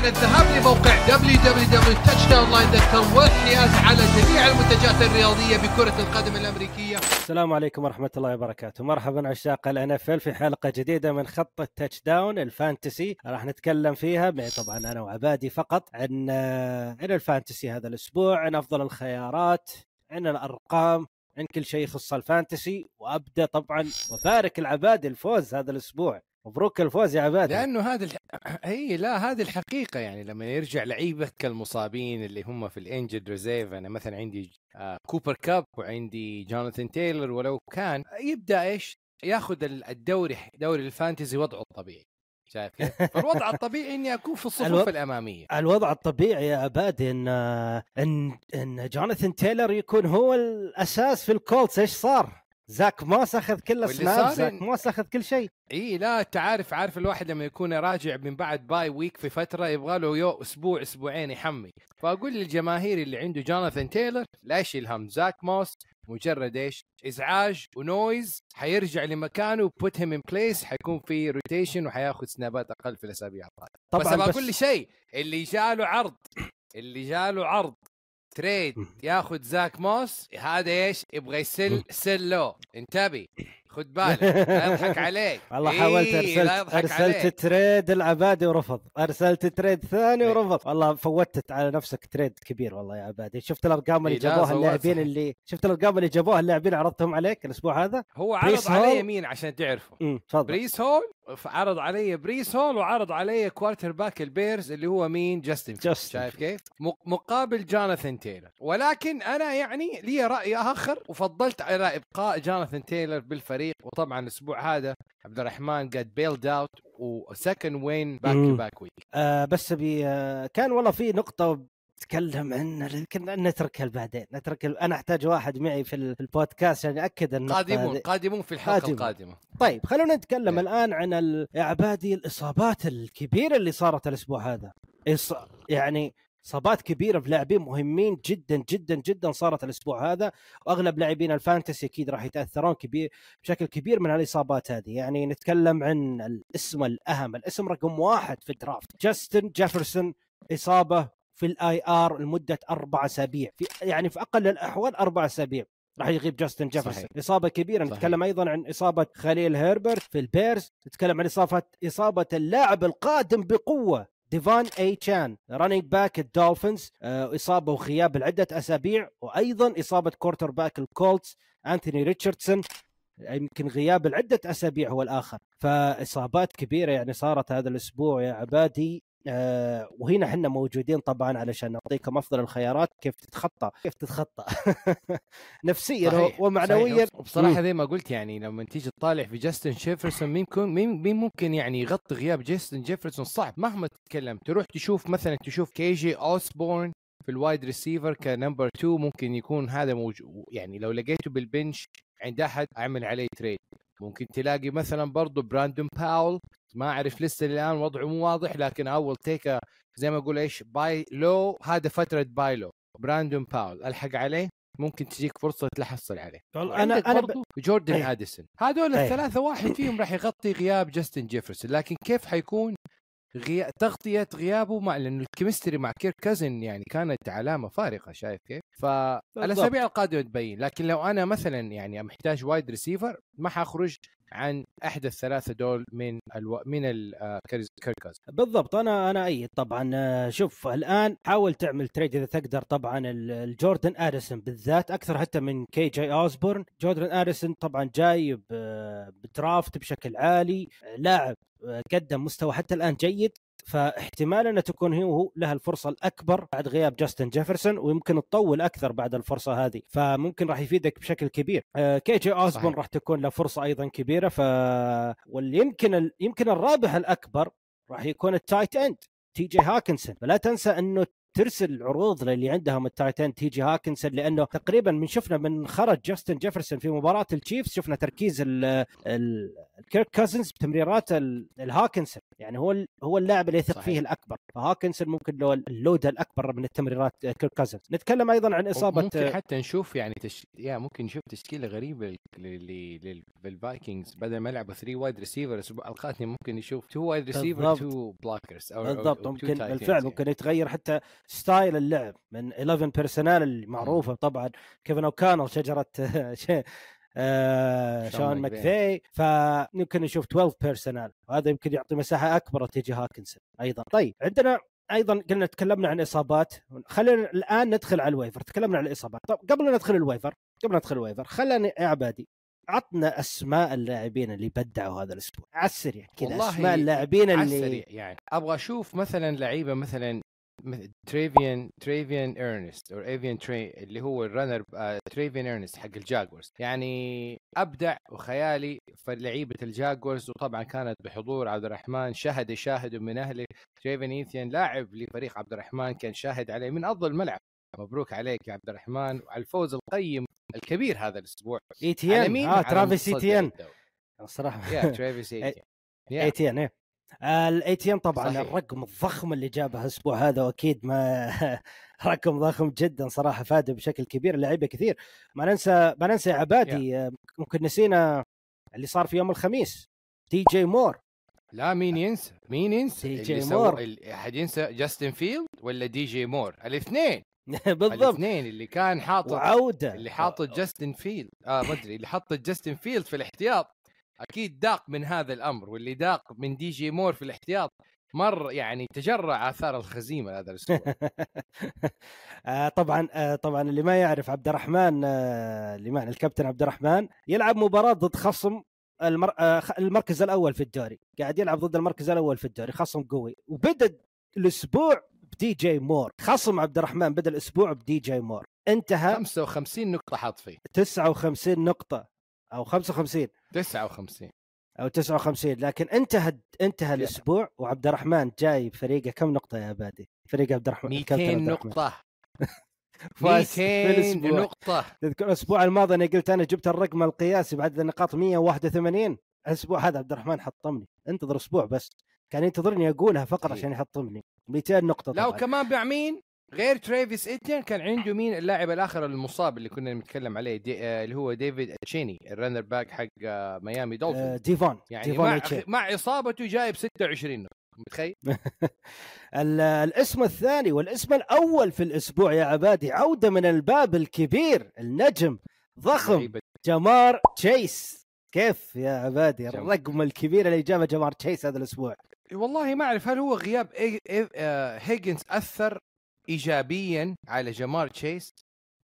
عن الذهاب لموقع www.touchdownline.com والحيازة على جميع المنتجات الرياضية بكرة القدم الأمريكية. السلام عليكم ورحمة الله وبركاته، مرحبا عشاق ال NFL في حلقة جديدة من خط ال touchdown ال fantasy، راح نتكلم فيها طبعا أنا وعبادي فقط عن آه، عن ال fantasy هذا الأسبوع، عن أفضل الخيارات، عن الأرقام، عن كل شيء يخص ال fantasy، وأبدأ طبعا وأبارك لعبادي الفوز هذا الأسبوع، مبروك الفوز يا عبادي. لأنه هذا الح... إي لا هذه الحقيقة يعني لما يرجع لعيبة كالمصابين اللي هم في ال injured reserve أنا مثلا عندي آه كوبر كاب وعندي جوناثان تايلر ولو كان يبدأ إيش ياخذ ال- الدوري دوري ال fantasy وضعه الطبيعي شايف كيف؟ فالوضع الطبيعي إني أكون في الصفوف الوضع- الأمامية الوضع الطبيعي يا عبادي إن إن إن جوناثان تايلر يكون هو الأساس في الكولتس إيش صار؟ زاك موس اخذ كل ال snap زاك إن- موس اخذ كل شيء. إي لا انت عارف عارف الواحد لما يكون راجع من بعد bye week في فترة يبغى له يو أسبوع أسبوعين يحمي. فأقول للجماهير اللي عنده جوناثان تايلر لا يشيل هم. زاك موس مجرد إيش؟ إزعاج و noise حيرجع لمكانه put him in place حيكون في rotation وحياخذ snap ات أقل في الأسابيع القادمه بس طبعا بس, أقول لي شيء اللي جاله عرض اللي جاله عرض trade ياخذ زاك موس؟ هذا إيش؟ يبغى ي sell low انتبه. خد بالك. لا يضحك عليك. والله حاولت إيه، ارسلت عليك. trade العبادي ورفض. أرسلت trade ثاني إيه. ورفض. والله فوتت على نفسك trade كبير والله يا عبادي. شفت الأرقام اللي إيه، جابوها اللاعبين. اللي شفت الأرقام اللي جابوها اللاعبين عرضتهم عليك الأسبوع هذا؟ هو عرض علي هول. مين عشان امم تفضل. بريس هول؟ عرض علي بريس هول وعرض علي quarterback البيرز اللي هو مين جاستن. جاستن. شايف كيف مق- مقابل جوناثان تايلر ولكن أنا يعني لي رأي آخر وفضلت على إبقاء جوناثان تايلر بالفريق وطبعا الأسبوع هذا عبد الرحمن قد بيلد اوت وسكند وين باك. تو باك ويك آه بس ابي آه كان والله في نقطة تكلم عنها لكن نتركها بعدين نترك أنا أحتاج واحد معي في ال- في البودكاست عشان ياكد النقطة قادمون هذه. قادمون في الحلقة قادمون. القادمة طيب خلونا نتكلم إيه. الآن عن يا عبادي الإصابات الكبيرة اللي صارت الأسبوع هذا إص... يعني إصابات كبيرة في لاعبين مهمين جدا جدا جدا صارت الأسبوع هذا وأغلب لاعبين ال fantasy أكيد راح يتأثرون كبير بشكل كبير من الإصابات هذه يعني نتكلم عن الاسم الأهم الاسم رقم واحد في ال draft جاستن جيفرسون إصابة في ال IR لمدة أربع أسابيع. يعني في أقل الأحوال أربع أسابيع راح يغيب جاستن جيفرسون. صحيح. إصابة كبيرة. صحيح. نتكلم أيضا عن إصابة خليل هيربرت في البيرز. نتكلم عن إصابة إصابة اللاعب القادم بقوة ديفان اي تشان running back الدولفينز. آه، إصابة وغياب لعدة أسابيع. وأيضا إصابة quarterback الكولتس انثوني ريتشاردسون. يمكن غياب لعدة أسابيع هو الآخر. فإصابات كبيرة يعني صارت هذا الأسبوع يا عبادي. وهنا إحنا موجودين طبعا علشان نعطيكم افضل الخيارات كيف تتخطى. كيف تتخطى. نفسيا صحيح، ومعنويا. صحيح. وبصراحه زي ما قلت يعني لما تيجي تطالع في جاستن جيفرسون مين مين مين ممكن يعني يغطي غياب جاستن جيفرسون؟ صعب مهما تتكلم. تروح تشوف مثلا تشوف كي جي أوسبورن في ال wide receiver ك number 2 ممكن يكون هذا موجود يعني لو لقيته بال bench عند أحد اعمل عليه trade. ممكن تلاقي مثلا برضه براندون باول ما أعرف لسه الان وضعه مو واضح لكن أول تيك زي ما أقول إيش bye لو هذا فترة bye لو براندون باول ألحق عليه ممكن تجيك فرصة تحصل عليه والله أنا أنا برضو جوردن أي. أديسون هذول أي. الثلاثة واحد فيهم راح يغطي غياب جاستن جيفرسون لكن كيف حيكون غياب تغطية غيابه مع لأنه ال chemistry مع كيرك كازنز يعني كانت علامة فارقة شايف كيف؟ فالاسابيع القادمه تبين لكن لو أنا مثلا يعني محتاج wide receiver ما حخرج عن إحدى الثلاثة دول من ألو... من ال- آه، بالضبط. أنا أنا أيد طبعا. آه، شوف الآن حاول تعمل trade إذا تقدر. طبعا ال- الجوردن اديسون بالذات أكثر حتى من كي جي اوزبورن جوردن اديسون طبعا جاي ب draft بشكل عالي. لاعب آه، قدم مستوى حتى الآن جيد. فاحتمال انه تكون هي وهو له الفرصة الأكبر بعد غياب جاستن جيفرسون ويمكن تطول أكثر بعد الفرصة هذه فممكن راح يفيدك بشكل كبير آه، كي جي أوزبون. راح تكون له فرصة أيضا كبيرة ف واليمكن ال- يمكن الرابح الأكبر راح يكون ال tight end تي جي هاكنسون فلا تنسى أنه ترسل عروض للي عندهم ال tight end تي جي هاكنسون لأنه تقريبا من شفنا من خرج جاستن جيفرسون في مباراة التشيفز شفنا تركيز ال ال كيرك كازنز بتمريرات ال- الهاكنسون يعني هو هو اللاعب اللي يثق. فيه الأكبر. فهاكنسون ممكن له ال load الأكبر من التمريرات آه، كيرك كازنز نتكلم أيضا عن إصابة ممكن حتى نشوف يعني تش... يا ممكن نشوف تشكيلة غريبة للفايكنجز. بدل ما يلعبوا 3 wide receiver الأسبوع القادم ممكن نشوف 2 wide receiver بالضبط. 2 blockers أو بالضبط. ممكن بالفعل ends ممكن يتغير حتى style اللعب من 11 personnel المعروفه طبعا كيفن اوكانل شجرة آه، شون. ماكفاي فيمكن نشوف 12 personnel وهذا يمكن يعطي مساحة أكبر تي جي هاكنسون أيضا. طيب عندنا أيضا قلنا تكلمنا عن اصابات خلينا الآن ندخل على ال waiver تكلمنا عن الإصابات. طب قبل لا ندخل ال waiver قبل ندخل ال waiver خلينا يا عبادي عطنا أسماء اللاعبين اللي بدعوا هذا الأسبوع على السريع كذا أسماء اللاعبين على اللي السريع يعني. أبغى أشوف مثلا لعيبة مثلا مثل تريفيان تريفيان ايرنست أو ايفيان تري اللي هو الرنر تريفيان ايرنست حق الجاكورز يعني أبدع وخيالي في لعيبة الجاكورز وطبعا كانت بحضور عبد الرحمن شهد شاهد من اهله تريفيان ايثيان لاعب لفريق عبد الرحمن كان شاهد عليه من أفضل الملعب مبروك عليك يا عبد الرحمن وعلى الفوز القيم الكبير هذا الأسبوع. على ايتيان مين؟ آه ترافيس متصدر ايتيان الدوري. الصراحة. يا ترافيس ايتيان يا. ايتيان إيه آه، الايتيان طبعا صحيح. الرقم الضخم اللي جابه الأسبوع هذا وأكيد ما رقم ضخم جدا صراحة فاد بشكل كبير لعيبة كثير. ما ننسى ما ننسى يا عبادي آه، ممكن نسينا اللي صار في يوم الخميس. دي جي مور. لا مين ينسى؟ مين ينسى؟ دي جي مور. أحد ينسى جاستن فيلد ولا دي جي مور؟ الاثنين. بالضبط. الاثنين اللي كان حاطط وعودة. اللي حاطط جاستن فيلد. آه ما أدري اللي حط جاستن فيلد في الاحتياط. أكيد ذاق من هذا الأمر واللي ذاق من دي جي مور في الاحتياط مر يعني تجرع آثار الهزيمة هذا الأسبوع. آه طبعا آه طبعا اللي ما يعرف عبد الرحمن آه اللي معنا الكابتن عبد الرحمن يلعب مباراة ضد خصم المر... المركز الأول في الدوري. قاعد يلعب ضد المركز الأول في الدوري خصم قوي. وبدأ الأسبوع بدي جي مور. خصم عبد الرحمن بدأ الأسبوع بدي جي مور. انتهى. 55 نقطة حاط فيه. 59 نقطة أو 55 59 أو 59 لكن انتهى انتهى الأسبوع وعبد الرحمن جاي بفريقه كم نقطة يا عبادي فريق عبد الرحمن 200 الكابتن عبد الرحمن. نقطة. فاز في 200 الأسبوع. نقطة. تذكر الأسبوع الماضي أنا قلت أنا جبت الرقم القياسي بعد النقاط 181 الأسبوع هذا عبد الرحمن حطمني. انتظر أسبوع بس. كان ينتظرني أقولها فقط إيه. عشان يحطمني. 200 نقطة لا وكمان مع مين؟ غير تريفيس ايتيان كان عنده مين اللاعب الآخر المصاب اللي كنا نتكلم عليه؟ دي آه اللي هو ديفون إيتشين ال runner back حق آه ميامي آه دولفين ديفون يعني ديفون مع, إيتشي. مع إصابته جايب 26 نقطة متخيل؟ ال- الاسم الثاني والاسم الأول في الأسبوع يا عبادي عودة من الباب الكبير النجم ضخم جمار تشيس. كيف يا عبادي؟ الرقم الكبير اللي جابه جمار تشيس هذا الأسبوع. والله ما أعرف هل هو غياب هيجنز أثر ايجابيا على جمار تشيس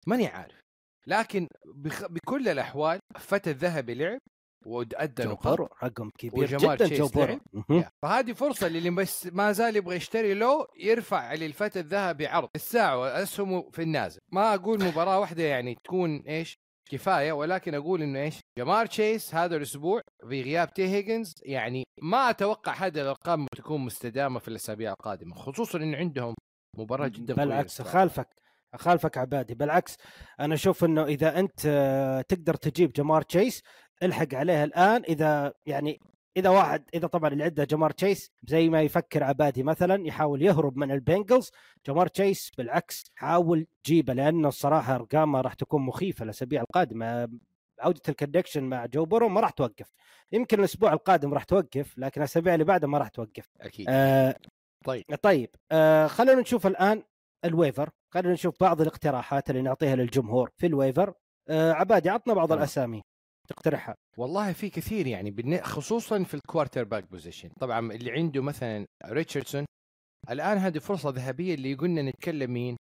ماني عارف. لكن بخ... بكل الأحوال فتى الذهبي لعب وأدى نقاط رقم كبير جدا تشيس جو بورو لعب. مهم. فهذه فرصة للي بس ما زال يبغى يشتري له يرفع للفتى الذهبي عرض. الساعة وأسهمه في النازل. ما أقول مباراة واحدة يعني تكون إيش كفاية ولكن أقول إنه إيش جمار تشيس هذا الأسبوع في غياب تي هيجنز يعني ما أتوقع هذه الأرقام تكون مستدامة في الأسابيع القادمة خصوصا إنه عندهم مباراة جدا بالعكس. اخالفك اخالفك عبادي. بالعكس أنا أشوف إنه إذا أنت آه، تقدر تجيب جمار تشيس الحق عليها الآن. إذا يعني إذا واحد إذا طبعا اللي عنده جمار تشيس زي ما يفكر عبادي مثلا يحاول يهرب من البنجلز جمار تشيس بالعكس حاول جيبه لأنه الصراحة أرقامه راح تكون مخيفة الأسابيع القادمة. عودة ال connection مع جو بورو ما راح توقف. يمكن الأسبوع القادم راح توقف لكن الأسابيع اللي بعدها ما راح توقف. أكيد. آه طيب. طيب آه خلينا نشوف الآن ال waiver. خلينا نشوف بعض الاقتراحات اللي نعطيها للجمهور في ال waiver. آه عبادي عطنا بعض تمام. الأسامي تقترحها. والله في كثير يعني بالن- خصوصا في ال quarterback position طبعا اللي عنده مثلا ريتشاردسون الآن هذه فرصة ذهبية اللي قلنا نتكلم مين؟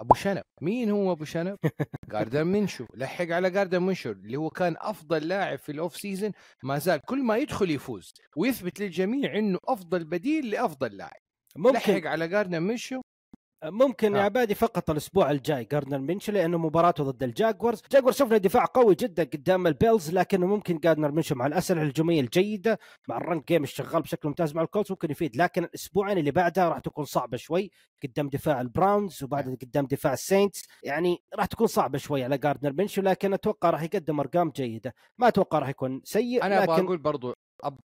أبو شنب. مين هو أبو شنب؟ جاردن منشو لحق على جاردن منشو اللي هو كان أفضل لاعب في ال off season ما زال كل ما يدخل يفوز ويثبت للجميع إنه أفضل بديل لأفضل لاعب. ممكن لحق على جاردن منشو ممكن يا آه. عبادي فقط الأسبوع الجاي جاردنر منشو لأنه مباراته ضد الجاكوارز، جاكوارز شفنا دفاع قوي جدا قدام البيلز لكنه ممكن جاردنر منشو مع الأسلحة الهجومية الجيدة مع ال run game الشغال بشكل ممتاز مع الكولتس ممكن يفيد. لكن الأسبوعين اللي بعدها راح تكون صعبة شوي قدام دفاع البراونز وبعد قدام دفاع السينتس. يعني راح تكون صعبة شوي على جاردنر منشو لكن أتوقع راح يقدم أرقام جيدة. ما أتوقع راح يكون سيء أنا أبغى لكن أقول برضو أب...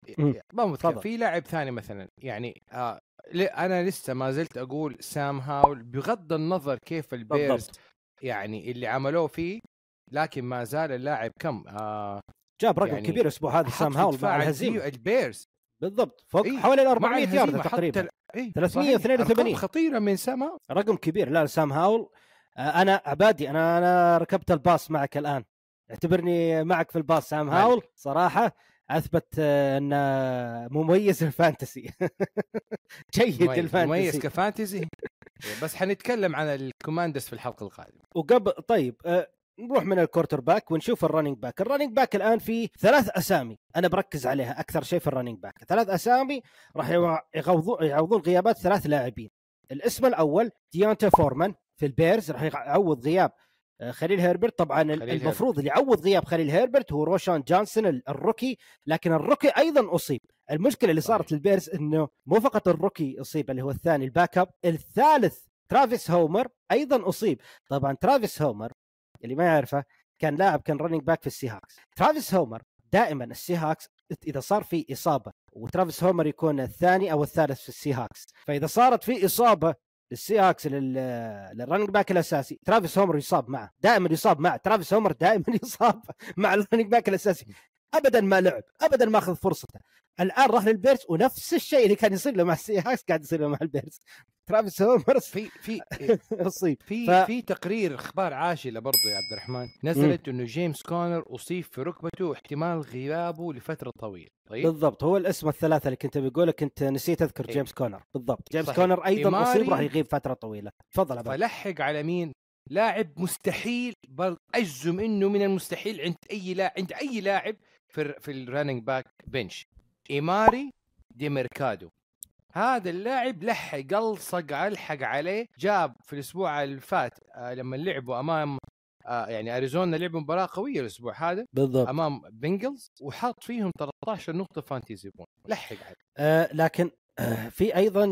ما متذكر تفضل. في لاعب ثاني مثلا يعني آه ل- أنا لسه ما زلت أقول سام هاول بغض النظر كيف البيرز بالضبط. يعني اللي عملوه فيه لكن ما زال اللاعب كم آه جاب رقم يعني كبير الأسبوع هذا سام هاول مع الهزيمة. البيرز. بالضبط فوق إيه، حوالي ال مع 400 ياردة الهزيمة حط تقريبا. ال- إيه، 382. صحيح. أرقام خطيرة من سام هاول رقم كبير. لا سام هاول آه، أنا عبادي أنا أنا ركبت الباص معك الآن. اعتبرني معك في الباص. سام. هاول صراحة أثبت آه، انه مميز ال fantasy. جيد مميز, مميز الفانتسي كفانتزي بس حنتكلم عن الكوماندرز في الحلقة القادمة. وقبل طيب آه، نروح من ال quarterback ونشوف ال running back ال running back الآن في ثلاث أسامي أنا بركز عليها أكثر شيء في ال running back ثلاث أسامي راح يع- يعوضون يعوضون غيابات ثلاث لاعبين. الاسم الأول ديونتا فورمان في البيرز راح يعوض غياب خليل هيربرت طبعا خليل المفروض اللي يعوض غياب خليل هيربرت هو روشان جونسون ال- ال rookie. لكن ال rookie أيضا أصيب. المشكلة اللي صارت. للبيرز إنه مو فقط ال rookie أصيب اللي هو الثاني ال backup الثالث ترافيس هومر أيضا أصيب. طبعا ترافيس هومر اللي ما يعرفه كان لاعب كان running back في السي هاكس ترافيس هومر دائما السي هاكس إذا صار في إصابة وترافيس هومر يكون الثاني أو الثالث في السي هاكس فإذا صارت في إصابة للسي هاكس لل... لل running back الأساسي. ترافيس هومر يصاب معه. دائما يصاب معه. ترافيس هومر دائما يصاب مع ال running back الأساسي. ابدا ما لعب ابدا ما أخذ فرصته. الآن راح للبيرس ونفس الشيء اللي كان يصير له مع السي هاكس قاعد يصير له مع البيرس. ترافيس هومر في في اصيب في ف- في تقرير إخبار عاجله برضو يا عبد الرحمن. نزلت إنه جيمس كونر أصيب في ركبته واحتمال غيابه لفترة طويلة. طيب؟ بالضبط هو الاسم الثلاثة اللي كنت بقوله كنت نسيت أذكر إيه. جيمس كونر. بالضبط جيمس صحيح. كونر أيضا إيماري- أصيب راح يغيب فترة طويلة. تفضل عبد فلحق على مين؟ لاعب مستحيل بل أجزم إنه من المستحيل عند أي لاعب عند أي لاعب في في ال running back bench إيماري دي ميركادو. هذا اللاعب لحق الصق الحق عليه. جاب في الأسبوع اللي فات آه، لما لعبوا أمام آه، يعني أريزونا لعبوا مباراة قوية الأسبوع هذا بالضبط. أمام بنجلز وحط فيهم 13 نقطة fantasy point لحق عليه. آه لكن آه في أيضا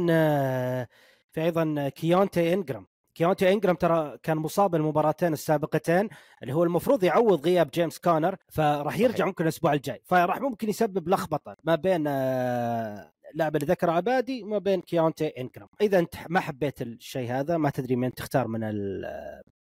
في أيضا كيونتي إنجرام. كيونتي انجرام ترى كان مصاب المباراتين السابقتين اللي هو المفروض يعوض غياب جيمس كونر فراح يرجع. ممكن الأسبوع الجاي. فراح ممكن يسبب لخبطة ما بين آه اللاعب اللي ذكره عبادي وما بين كيونتي انجرام إذا انت ما حبيت الشيء هذا ما تدري من تختار من ال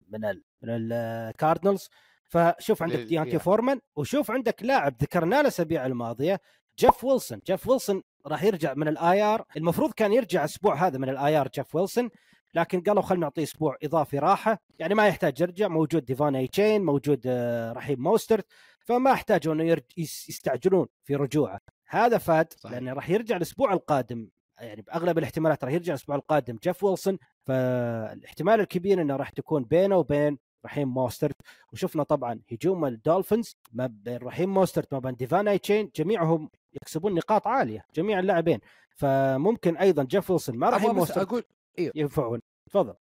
من ال من الكاردنالز فشوف عندك ديانتي يا. فورمان وشوف عندك لاعب ذكرناه الأسابيع الماضية جيف ويلسون. جيف ويلسون راح يرجع من ال IR المفروض كان يرجع الأسبوع هذا من ال IR جيف ويلسون. لكن قالوا خلينا نعطيه أسبوع إضافي راحة. يعني ما يحتاج يرجع موجود ديفان اي تشين موجود آه، رحيم موسترت. فما احتاجوا إنه يرج... يس- يستعجلون في رجوعه. هذا فاد صحيح. لأنه راح يرجع الأسبوع القادم. يعني بأغلب الاحتمالات راح يرجع الأسبوع القادم جيف ويلسون. فالاحتمال الكبير إنه راح تكون بينه وبين رحيم موسترت. وشفنا طبعا هجوم الدولفينز ما بين رحيم موسترت ما بين ديفان اي تشين جميعهم يكسبون نقاط عالية جميع اللاعبين. فممكن أيضا جيف ويلسون مع رحيم أبغى بس أقول ينفعون. تفضل.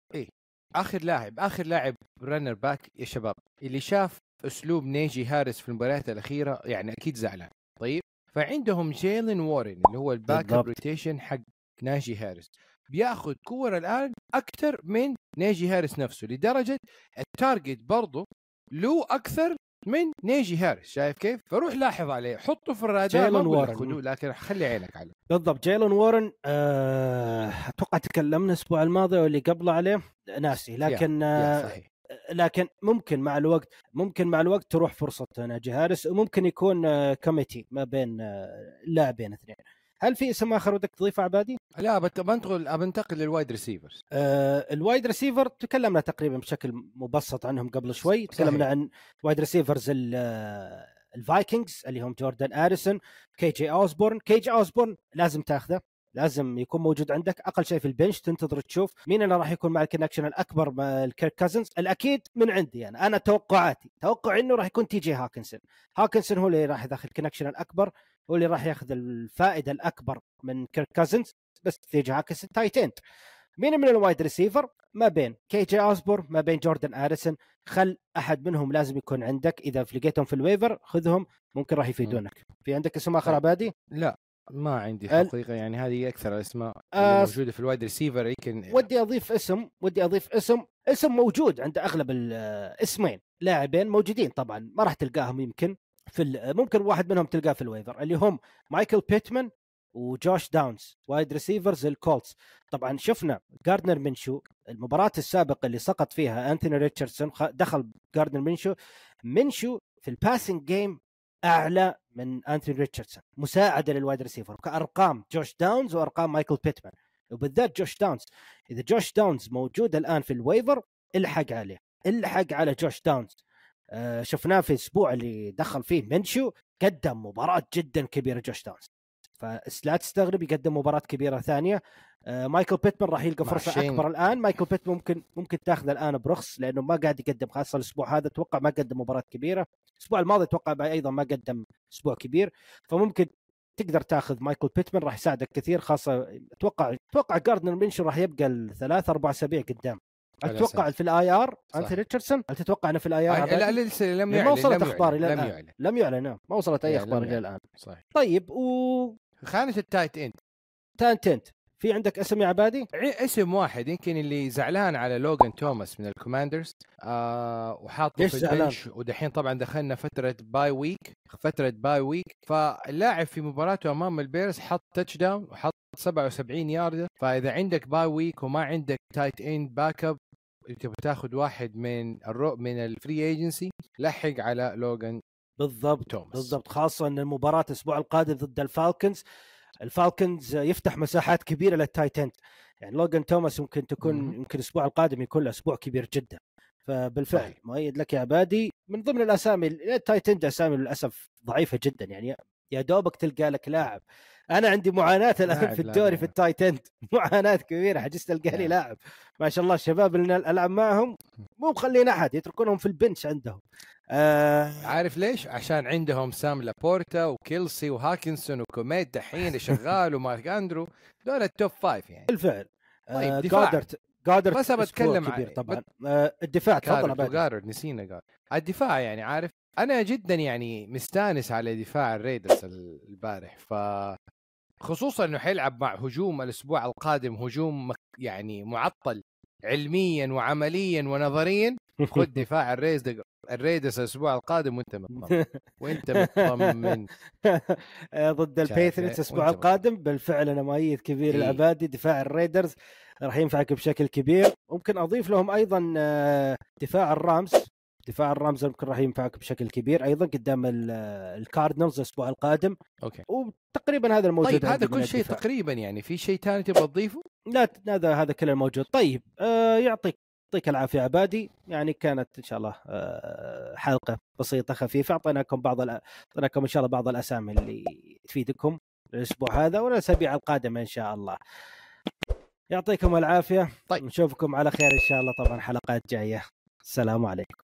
آخر لاعب آخر لاعب running back يا شباب اللي شاف أسلوب ناجي هاريس في المباريات الأخيرة يعني أكيد زعلان. طيب؟ فعندهم جيلن وارن اللي هو ال backup. rotation حق ناجي هاريس بياخذ كور الآن أكثر من ناجي هاريس نفسه لدرجة ال target برضه له أكثر من ناجي هاريس شايف كيف؟ فروح لاحظ عليه حطه في الرادار لك وارن. لكن خلي عينك عليه. بالضبط جيلون وارن آه، أتوقع تكلمنا الأسبوع الماضي واللي قبله عليه. ناسي لكن يا آه، صحيح. لكن ممكن مع الوقت ممكن مع الوقت تروح فرصة ناجي هاريس وممكن يكون آه، committee ما بين آه، اللاعبين اثنين. هل في اسم آخر ودك تضيفه عبادي؟ لا بنتقل بنتقل لل wide receivers آه ال wide receiver تكلمنا تقريبا بشكل مبسط عنهم قبل شوي صحيح. تكلمنا عن wide receivers آه، الفايكنجز اللي هم جوردن أديسون كي جي أوزبورن كي جي أوزبورن لازم تاخذه لازم يكون موجود عندك. أقل شيء في ال bench تنتظر تشوف مين اللي راح يكون مع ال connection الأكبر مع الكيرك كازنز الأكيد من عندي يعني أنا توقعاتي. توقع إنه راح يكون تي جي هاكنسون هاكنسون هو اللي راح ياخذ ال connection الأكبر هو اللي راح ياخذ الفائدة الأكبر من كيرك كازنز بس تي جي هاكنسون tight end مين من ال wide receiver ما بين كي جي اوسبورن ما بين جوردن اديسون خل أحد منهم لازم يكون عندك. إذا لقيتهم في ال waiver خذهم. ممكن راح يفيدونك. في عندك اسم آخر طيب. عبادي؟ لا. ما عندي حقيقة يعني هذه أكثر الأسماء آه، موجودة في ال wide receiver يمكن ودي أضيف اسم ودي أضيف اسم. اسم موجود عند أغلب الاسمين لاعبين موجودين طبعا. ما راح تلقاهم يمكن في ال- ممكن واحد منهم تلقاه في ال waiver اللي هم مايكل بيتمان وجوش داونز wide receivers الكولتس طبعا شفنا جاردنر منشو المباراة السابقة اللي سقط فيها انثوني ريتشاردسون دخل جاردنر منشو منشو في ال passing game أعلى من انثوني ريتشاردسون مساعدة لل wide receiver كأرقام جوش داونز وأرقام مايكل بيتمان وبالذات جوش داونز. إذا جوش داونز موجود الآن في ال waiver الحق عليه الحق على جوش داونز. آه شفناه في الأسبوع اللي دخل فيه منشو قدم مباراة جدا كبيرة جوش داونز. فلا تستغرب يقدم مباراة كبيرة ثانية آه مايكل بيتمان راح يلقى مع فرصة شين. أكبر الآن مايكل بيتمان ممكن ممكن تاخذه الآن برخص لأنه ما قاعد يقدم خاصة الأسبوع هذا أتوقع ما قدم مباراة كبيرة الأسبوع الماضي أتوقع أيضا ما قدم أسبوع كبير فممكن تقدر تاخذ مايكل بيتمان راح يساعدك كثير خاصة أتوقع أتوقع جاردنر منشو راح يبقى الثلاث أربع أسابيع قدام أتوقع. في الاي ار. أنت ريتشاردسون هل تتوقع إنه في الاي ار لا لسه لم ما يعلن وصلت لم أخبار يعلن، إلى لم الآن. يعلن لم يعلن نعم. ما وصلت أي أخبار إلى. الآن صحيح طيب و خانة ال tight end. tight end في عندك اسم يا عبادي؟ ع- اسم واحد يمكن اللي زعلان على لوغان توماس من الكوماندرز. آه وحاطه في؟ ال bench ودحين طبعا دخلنا فترة bye week فترة bye week فاللاعب في مباراته أمام البيرز حط touchdown وحط 77 يارده فإذا عندك bye week وما عندك tight end backup تبغى تاخذ واحد من الرو من ال free agency لحق على لوغان بالضبط توماس. بالضبط خاصة إن المباراة الأسبوع القادم ضد الفالكنز. الفالكنز يفتح مساحات كبيرة لل tight end يعني لوجان توماس ممكن تكون مهم. يمكن الأسبوع القادم يكون له أسبوع كبير جدا. فبالفعل صحيح. مؤيد لك يا عبادي من ضمن الأسامي ال tight end أسامي للأسف ضعيفة جدا. يعني يا دوبك تلقى لك لاعب أنا عندي معاناة الان في الدوري. في ال tight end معاناة كبيرة حجز تلقى لي نعم. لاعب. ما شاء الله الشباب اللي العب معهم مو مخلين أحد يتركونهم في البنش عندهم. آه عارف ليش؟ عشان عندهم سام لابورتا وكيلسي وهاكنسون وكوميت دحين شغال ومارك أندرو دول التوب فايف يعني. بالفعل. طيب، آه. جودرت جودرت بس أتكلم كبير عن- طبعا. آه الدفاع تفضل وجارد نسينا جارد الدفاع يعني عارف أنا جدا يعني مستانس على دفاع الريدرز ال- البارح ف خصوصا إنه حيلعب مع هجوم الأسبوع القادم هجوم يعني معطل علميا وعمليا ونظريا. خذ دفاع الريدرز الريدرز الأسبوع القادم وأنت مطمن وأنت مطمن آه، ضد إيه؟ الأسبوع القادم. بالفعل أنا مؤيد كبير إيه. العبادي دفاع الريدرز راح ينفعك بشكل كبير. ممكن أضيف لهم أيضا آه، دفاع الرامز. دفاع الرامز ممكن راح ينفعك بشكل كبير. أيضا قدام ال- الكاردنالز الأسبوع القادم. okay. وتقريبا هذا الموجود طيب هذا كل شيء. تقريبا يعني في شيء ثاني تبغى تضيفه؟ لا هذا هذا كله الموجود طيب آه يعطيك يعطيك العافية عبادي. يعني كانت إن شاء الله آه حلقة بسيطة خفيفة. أعطيناكم بعض أعطيناكم إن شاء الله بعض الأسامي اللي تفيدكم الأسبوع هذا والأسابيع القادمة إن شاء الله. يعطيكم العافية. طيب. نشوفكم على خير إن شاء الله طبعا حلقات جاية. السلام عليكم.